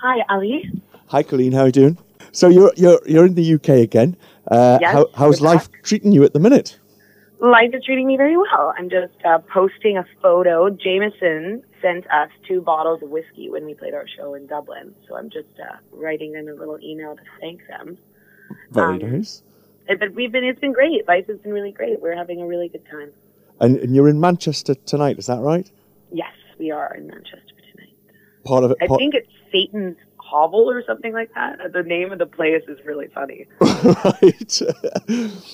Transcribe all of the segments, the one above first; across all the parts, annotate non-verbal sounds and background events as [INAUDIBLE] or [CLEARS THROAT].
Hi, Ali. Hi, Coleen. How are you doing? So you're you're you're in the UK again. Uh, Yes, how, how's life treating you at the minute? Life is treating me very well. I'm just uh, posting a photo. Jameson sent us two bottles of whiskey when we played our show in Dublin. So I'm just uh, writing them a little email to thank them. Very Um, nice. Uh, But we've been, it's been great. Life has been really great. We're having a really good time. And, and you're in Manchester tonight. Is that right? Yes, we are in Manchester tonight. Part of it. I think it's Satan's Hovel or something like that. The name of the place is really funny. [LAUGHS] right.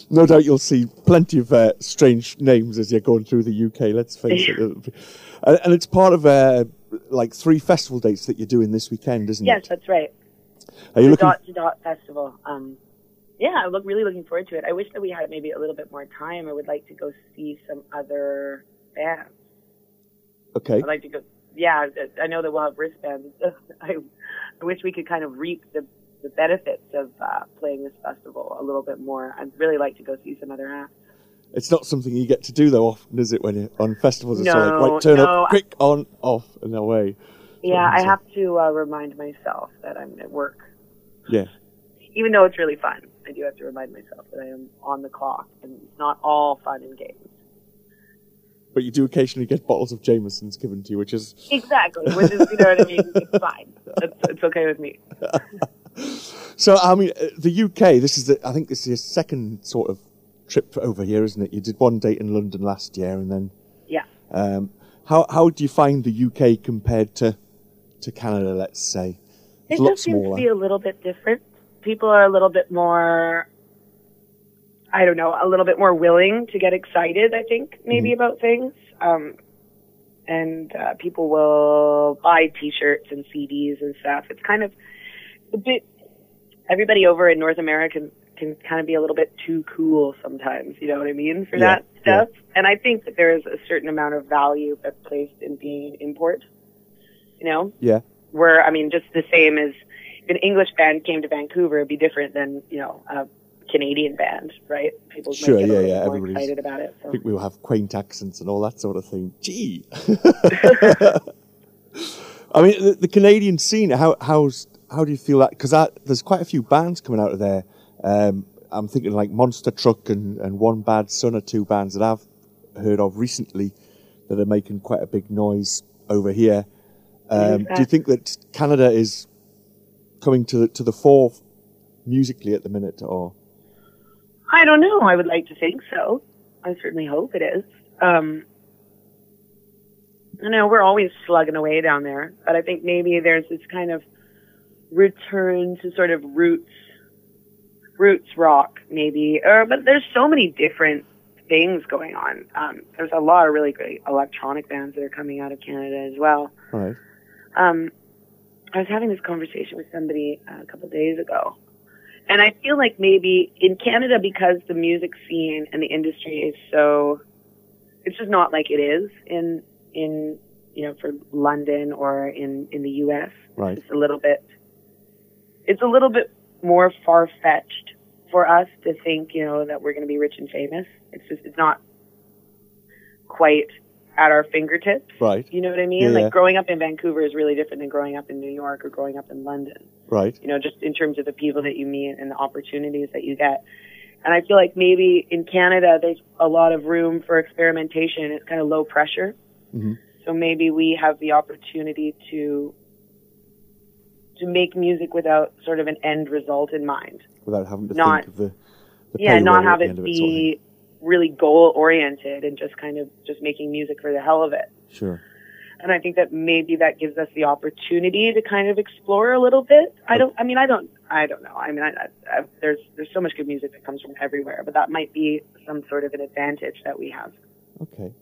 [LAUGHS] no doubt you'll see plenty of uh, strange names as you're going through the UK. Let's face it. [LAUGHS] And, and it's part of uh, like three festival dates that you're doing this weekend, isn't Yes, it? Yes, that's right. Are you the looking? Dot to Dot Festival. Um, yeah, I'm look, really looking forward to it. I wish that we had maybe a little bit more time. I would like to go see some other bands. Okay. I'd like to go. Yeah, I- I know that we'll have wristbands. [LAUGHS] I, I wish we could kind of reap the, the benefits of uh, playing this festival a little bit more. I'd really like to go see some other acts. It's not something you get to do though often, is it? When you're on festivals, it's No, like right, turn no, up, quick, on, off, and away. Yeah, I have to uh, remind myself that I'm at work. Yeah. Even though it's really fun, I do have to remind myself that I am on the clock and it's not all fun and games. But you do occasionally get bottles of Jameson's given to you, which is [LAUGHS] Exactly. Which is, you know what I mean? It's fine. It's, it's okay with me. [LAUGHS] so. I mean, uh, the UK. This is the. I think this is your second sort of trip over here, isn't it? You did one date in London last year, and then Yeah. um, how how do you find the UK compared to to Canada? Let's say It it's lot just seems to be a little bit different. People are a little bit more, I don't know, a little bit more willing to get excited, I think, maybe Mm-hmm. about things. Um, and uh, people will buy T-shirts and CDs and stuff. It's kind of a bit. Everybody over in North America can, can kind of be a little bit too cool sometimes. You know what I mean for Yeah, that stuff. And I think that there is a certain amount of value that's placed in being an import. You know, yeah, where I mean, just the same as if an English band came to Vancouver, it'd be different than you know a Canadian band, right? People Sure, yeah, a yeah, everybody's- excited about it. I think we will have quaint accents and all that sort of thing. Gee. [LAUGHS] I mean, the, the Canadian scene. How how's how do you feel that? Because there's quite a few bands coming out of there. Um, I'm thinking like Monster Truck and, and One Bad Son are two bands that I've heard of recently that are making quite a big noise over here. Um, do you think that Canada is coming to the, to the fore musically at the minute, or I don't know. I would like to think so. I certainly hope it is. Um, you know, we're always slugging away down there, but I think maybe there's this kind of return to sort of roots, roots rock, maybe. Or, but there's so many different things going on. Um, there's a lot of really great electronic bands that are coming out of Canada as well. right? Um, I was having this conversation with somebody uh, a couple of days ago, and I feel like maybe in Canada because the music scene and the industry is so, it's just not like it is in in you know for London or in in the U.S. Right. It's a little bit, it's a little bit more far fetched for us to think you know that we're going to be rich and famous. It's just it's not quite at our fingertips. Right. You know what I mean? Yeah, like yeah. growing up in Vancouver is really different than growing up in New York or growing up in London. Right. You know, just in terms of the people that you meet and the opportunities that you get. And I feel like maybe in Canada there's a lot of room for experimentation. It's kind of low pressure. Mhm. So maybe we have the opportunity to to make music without sort of an end result in mind. Without having to Not- think of the, the yeah, not have the it end of it sort of be really goal oriented and just kind of just making music for the hell of it. Sure. And I think that maybe that gives us the opportunity to kind of explore a little bit. I don't, I mean, I don't, I don't know. I mean, I, I, I, there's, there's so much good music that comes from everywhere, but that might be some sort of an advantage that we have. Okay.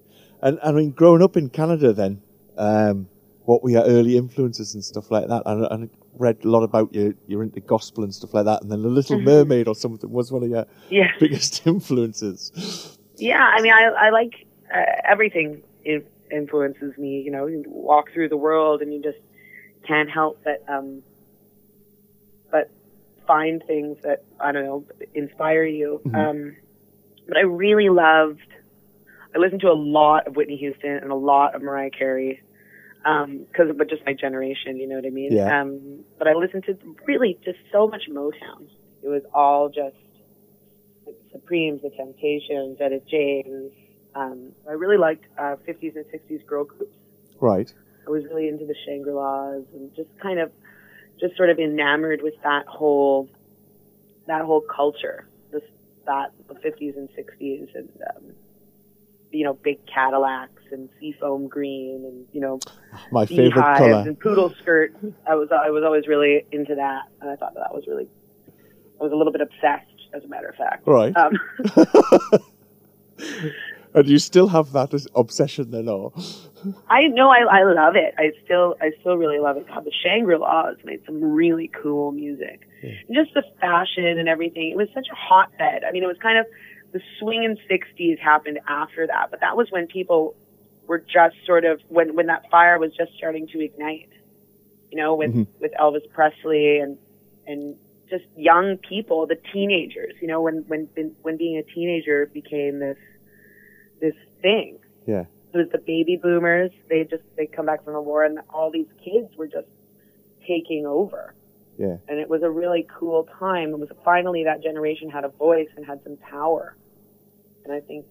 And I mean, growing up in Canada, then, um, what were your early influences and stuff like that? And I read a lot about you. You're into gospel and stuff like that. And then The Little Mhm. Mermaid or something was one of your Yeah. [LAUGHS] biggest influences. Yeah. I mean, I, I like uh, everything in, influences me. You know, you walk through the world and you just can't help but, um, but find things that, I don't know, inspire you. Mhm. Um, but I really loved, I listened to a lot of Whitney Houston and a lot of Mariah Carey. Because of but just my generation, you know what I mean? Yeah. Um, but I listened to really just so much Motown. It was all just like Supremes, The Temptations, Etta James. Um, I really liked uh, 50s and 60s girl groups. Right. I was really into the Shangri-Las and just kind of, just sort of enamored with that whole, that whole culture, this, that, the 50s and 60s and, um, you know, big Cadillacs and seafoam green and, you know, My favorite color. and poodle skirt. I was, I was always really into that. And I thought that was really, I was a little bit obsessed, as a matter of fact. Right. Um, [LAUGHS] and you still have that as obsession then, or? I know I, I love it. I still I still really love it. God, the Shangri-Las made some really cool music. Yeah. And just the fashion and everything. It was such a hotbed. I mean, it was kind of the swinging '60s happened after that, but that was when people were just sort of when when that fire was just starting to ignite. You know, with Mhm. with Elvis Presley and and just young people, the teenagers. You know, when when when being a teenager became this this thing Yeah. it was the baby boomers. They just they come back from the war, and all these kids were just taking over. Yeah. And it was a really cool time. It was finally that generation had a voice and had some power. And I think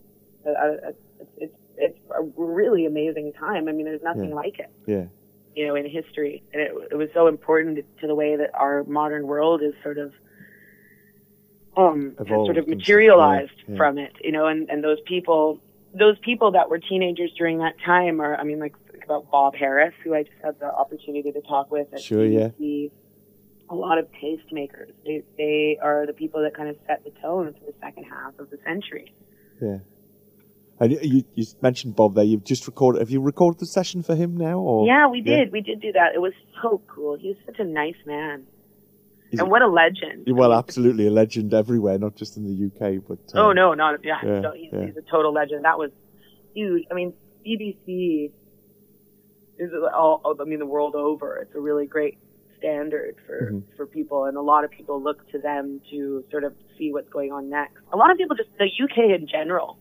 that I, it's, it's it's a really amazing time. I mean, there's nothing Yeah. like it, Yeah. you know, in history. And it, it was so important to the way that our modern world is sort of um Evolved sort of materialized yeah, yeah. from it, you know, and, and those people those people that were teenagers during that time are I mean like about Bob Harris, who I just had the opportunity to talk with at Sure, yeah. A lot of tastemakers. They they are the people that kind of set the tone for the second half of the century. Yeah. And you- you, mentioned Bob there. You've just recorded. Have you recorded the session for him now? Or Yeah, we did. We did do that. It was so cool. He was such a nice man. Is and it- what a legend. Well, absolutely a legend everywhere, not just in the UK, but uh, Oh no, not yeah. Yeah, no, he's, yeah. he's a total legend. That was huge. I mean, BBC is all. I mean, the world over. It's a really great standard for Mhm. for people, and a lot of people look to them to sort of see what's going on next. A lot of people just the UK in general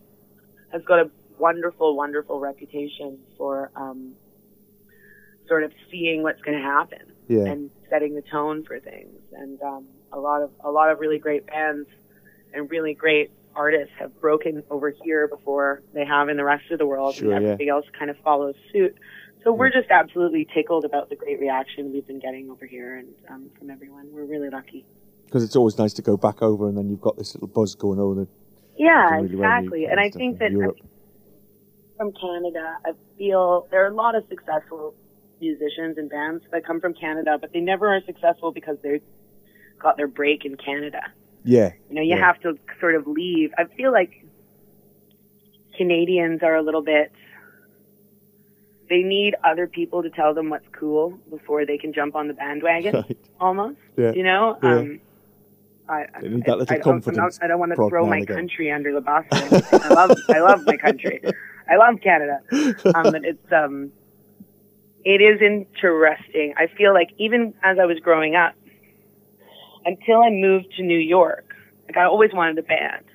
has got a wonderful, wonderful reputation for um, sort of seeing what's going to happen Yeah. and setting the tone for things. And um, a lot of a lot of really great bands and really great artists have broken over here before they have in the rest of the world, Sure, and yeah. everybody else kind of follows suit. So we're just absolutely tickled about the great reaction we've been getting over here and um, from everyone. We're really lucky. Because it's always nice to go back over, and then you've got this little buzz going over. Yeah, really well in the exactly. And I think that I from Canada, I feel there are a lot of successful musicians and bands that come from Canada, but they never are successful because they got their break in Canada. Yeah. You know, you Yeah. have to sort of leave. I feel like Canadians are a little bit. They need other people to tell them what's cool before they can jump on the bandwagon. [LAUGHS] Right. Almost, Yeah. you know. Yeah. Um, I, I, need that little I, I don't- I don't want to throw my again. country under the bus. I love, I love my country. I love Canada. Um, but it's um, it is interesting. I feel like even as I was growing up, until I moved to New York, like I always wanted a band,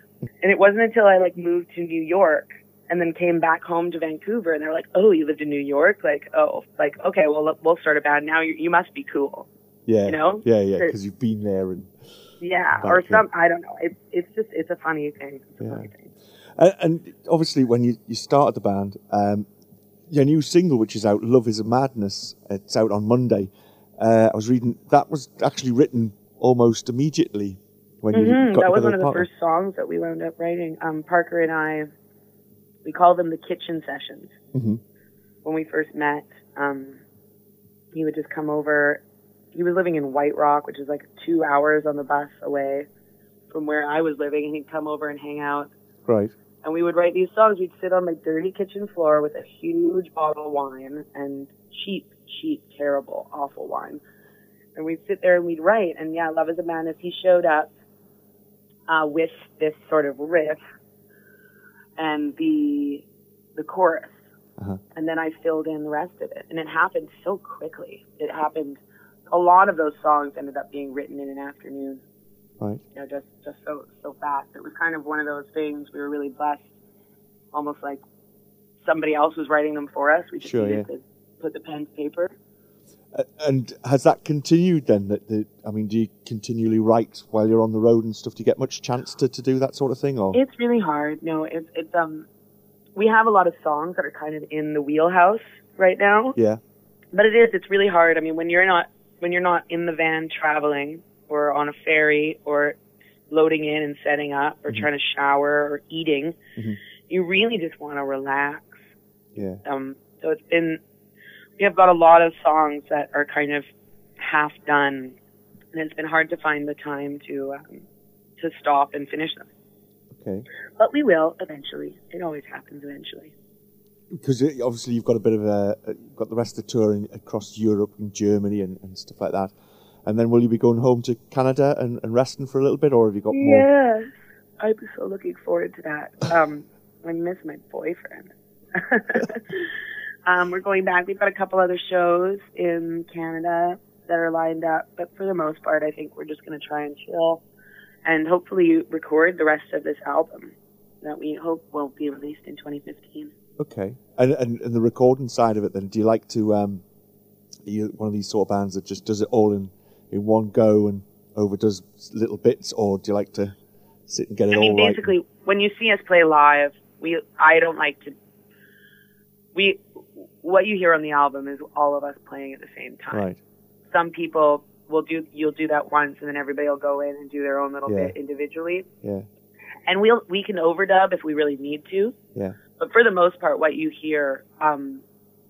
and it wasn't until I like moved to New York and then came back home to Vancouver, and they're like, "Oh, you lived in New York? Like, oh, like okay, well, we'll start a band now. You, you must be cool." Yeah. You know? Yeah, yeah. Because you've been there, and Yeah, or some. I don't know. It's it's just it's a funny thing. It's a Yeah. funny thing. and, and obviously when you you started the band, um, your new single, which is out, "Love Is a Madness," it's out on Monday. Uh, I was reading that was actually written almost immediately when you hmm got That was one of the first songs that we wound up writing. Um, Parker and I, we call them the kitchen sessions. Mhm. When we first met, um, he would just come over. He was living in White Rock, which is like two hours on the bus away from where I was living, and he'd come over and hang out. Right. And we would write these songs. We'd sit on my dirty kitchen floor with a huge bottle of wine and cheap, cheap, terrible, awful wine. And we'd sit there and we'd write. And yeah, Love is a Madness, he showed up uh, with this sort of riff and the the chorus. Uh-huh. And then I filled in the rest of it. And it happened so quickly. It happened. A lot of those songs ended up being written in an afternoon Right. you know, just just so so fast. It was kind of one of those things. We were really blessed, almost like somebody else was writing them for us. We just Sure, needed yeah. to put the pen to paper. And has that continued then? That the, I mean, do you continually write while you're on the road and stuff? Do you get much chance to, to do that sort of thing? Or It's really hard. No, it's it's um, we have a lot of songs that are kind of in the wheelhouse right now. yeah, But it is. It's really hard. I mean, when you're not when you're not in the van traveling or on a ferry or loading in and setting up or Mhm. trying to shower or eating, Mhm. you really just want to relax. yeah, Um, so it's been we have got a lot of songs that are kind of half done, and it's been hard to find the time to um, to stop and finish them. okay. But we will eventually. It always happens eventually. Because obviously you've got a bit of a, uh, you've got the rest of the tour in, across Europe and Germany and, and stuff like that. And then will you be going home to Canada and, and resting for a little bit, or have you got more? Yes, I'm so looking forward to that. Um, I miss my boyfriend. [LAUGHS] um, we're going back. We've got a couple other shows in Canada that are lined up, but for the most part, I think we're just going to try and chill and hopefully record the rest of this album that we hope will be released in 2015. Okay. And, and and the recording side of it, then, do you like to um, are you one of these sort of bands that just does it all in in one go and overdoes little bits, or do you like to sit and get it I mean, all right? basically, when you see us play live, we I don't like to. We what you hear on the album is all of us playing at the same time. Right. Some people will do you'll do that once, and then everybody will go in and do their own little Yeah. bit individually. Yeah. And we'll we can overdub if we really need to. Yeah. But for the most part, what you hear um,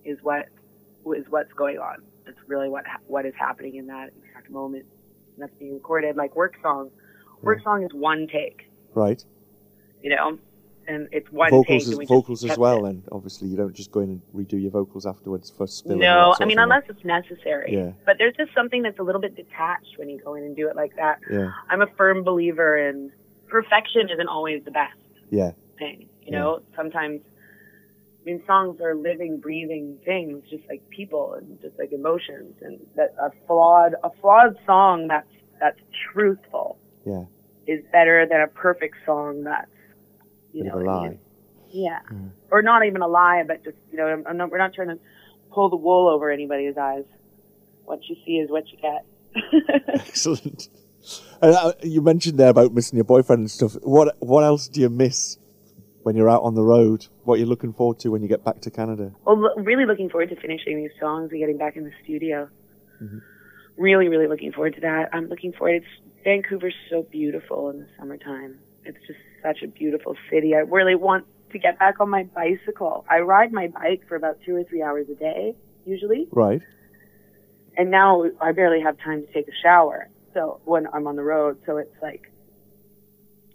is what is what's going on. It's really what ha- what is happening in that exact moment. That's being recorded. Like work song, work song is one take Right. you know, and it's one vocals as, and we just vocals as well, it. and obviously you don't just go in and redo your vocals afterwards for spill. and all No, I mean unless it's necessary. Yeah. But there's just something that's a little bit detached when you go in and do it like that. Yeah. I'm a firm believer in perfection isn't always the best Yeah. thing. You know, sometimes I mean songs are living, breathing things, just like people and just like emotions, and that a flawed a flawed song that's that's truthful Yeah. is better than a perfect song that's you know a what I mean? lie. Yeah. Mm. Or not even a lie, but just, you know, I'm, I'm not, we're not trying to pull the wool over anybody's eyes. What you see is what you get. [LAUGHS] Excellent. And uh, you mentioned there about missing your boyfriend and stuff. What what else do you miss when you're out on the road? What are you looking forward to when you get back to Canada? well, lo- really looking forward to finishing these songs and getting back in the studio. Mhm. Really, really looking forward to that. I'm looking forward. It's Vancouver's so beautiful in the summertime. It's just such a beautiful city. I really want to get back on my bicycle. I ride my bike for about two or three hours a day, usually. Right. and now I barely have time to take a shower. So when I'm on the road, so it's like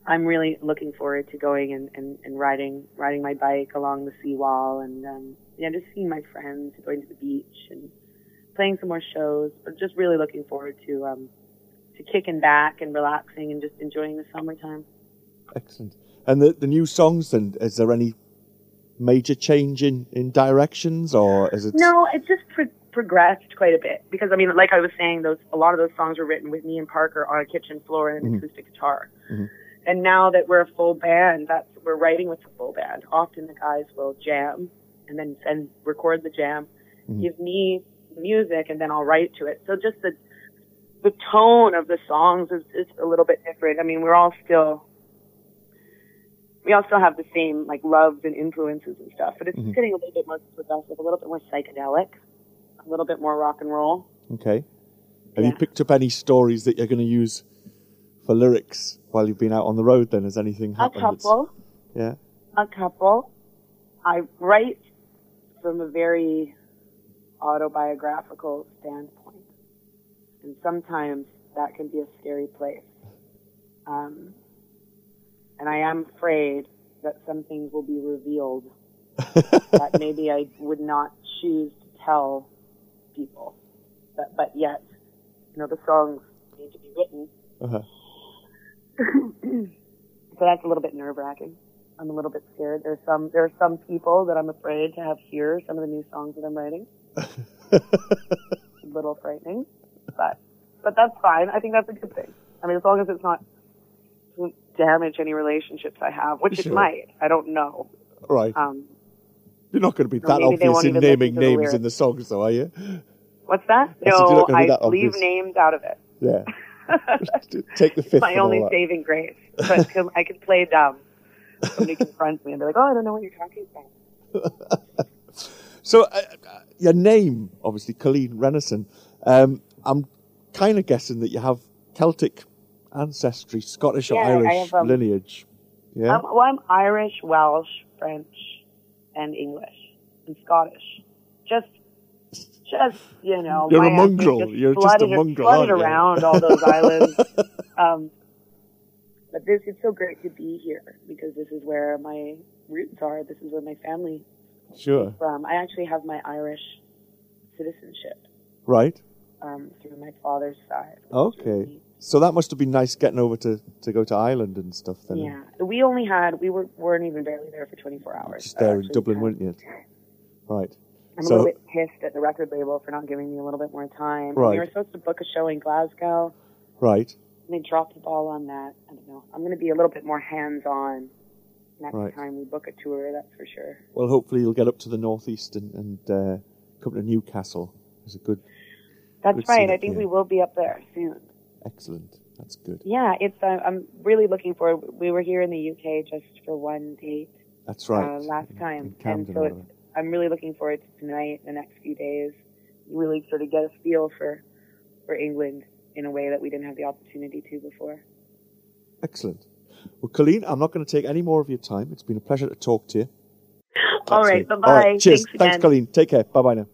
I'm really looking forward to going and, and, and riding riding my bike along the seawall and um, yeah, just seeing my friends, going to the beach and playing some more shows. But just really looking forward to um, to kicking back and relaxing and just enjoying the summertime. Excellent. And the the new songs. and is there any major change in in directions, or is it? No, it just pro- progressed quite a bit because I mean, like I was saying, those a lot of those songs were written with me and Parker on a kitchen floor and an Mhm. acoustic guitar. Mhm. And now that we're a full band, that's we're writing with a full band. Often the guys will jam and then send record the jam, Mhm. give me the music, and then I'll write to it. So just the the tone of the songs is, is a little bit different. I mean, we're all still we all still have the same like loves and influences and stuff, but it's Mhm. getting a little bit more progressive, a little bit more psychedelic, a little bit more rock and roll. Okay. Have you picked up any stories that you're going to use for lyrics while you've been out on the road? Then has anything A happened? that's- couple, Yeah. a couple. I write from a very autobiographical standpoint, and sometimes that can be a scary place. Um, and I am afraid that some things will be revealed [LAUGHS] that maybe I would not choose to tell people. But, but yet, you know, the songs need to be written. uh-huh. [CLEARS THROAT] so that's a little bit nerve wracking. I'm a little bit scared. There's some there are some people that I'm afraid to have hear some of the new songs that I'm writing. [LAUGHS] a little frightening, but but that's fine. I think that's a good thing. I mean, as long as it's not damage any relationships I have, which Sure. it might. I don't know. right. Um, You're not going to be that obvious in naming to the names in the songs, though, are you? What's that? I No, I that leave obvious. names out of it. Yeah. [LAUGHS] [LAUGHS] Take the fifth. my only saving grace. [LAUGHS] But I could play dumb. Somebody confronts me and be like, "Oh, I don't know what you're talking about." So, uh, uh, your name, obviously, Coleen Rennison. Um, I'm kind of guessing that you have Celtic ancestry, Scottish or Yeah, Irish have, um, lineage. Yeah. Um, well, I'm Irish, Welsh, French, and English, and Scottish. Just, just you know, You're my a mongrel. just You're just a mongrel, flooded around all those islands. [LAUGHS] Um, but this it's so great to be here because this is where my roots are. This is where my family sure. from. I actually have my Irish citizenship Right. um, through my father's side. Okay. So that must have been nice getting over to, to go to Ireland and stuff then. Yeah, we only had we were weren't even barely there for 24 hours. Just there in Dublin, of- weren't you? Right. I'm So- a little bit pissed at the record label for not giving me a little bit more time. And Right. we were supposed to book a show in Glasgow, Right. and they dropped the ball on that. I don't know. I'm going to be a little bit more hands-on next Right. time we book a tour. That's for sure. Well, hopefully you'll get up to the northeast and, and uh, come to Newcastle. It's a good, That's Good right. I think we will be up there soon. Excellent. That's good. Yeah, it's. Uh, I'm really looking forward. We were here in the UK just for one date That's right. uh, last time, in Camden and so it's. I'm really looking forward to tonight, the next few days, really sort of get a feel for for England in a way that we didn't have the opportunity to before. Excellent. Well, Coleen, I'm not going to take any more of your time. It's been a pleasure to talk to you. All right, bye-bye. All right, cheers. Thanks again. Thanks, Coleen. Take care. Bye bye now.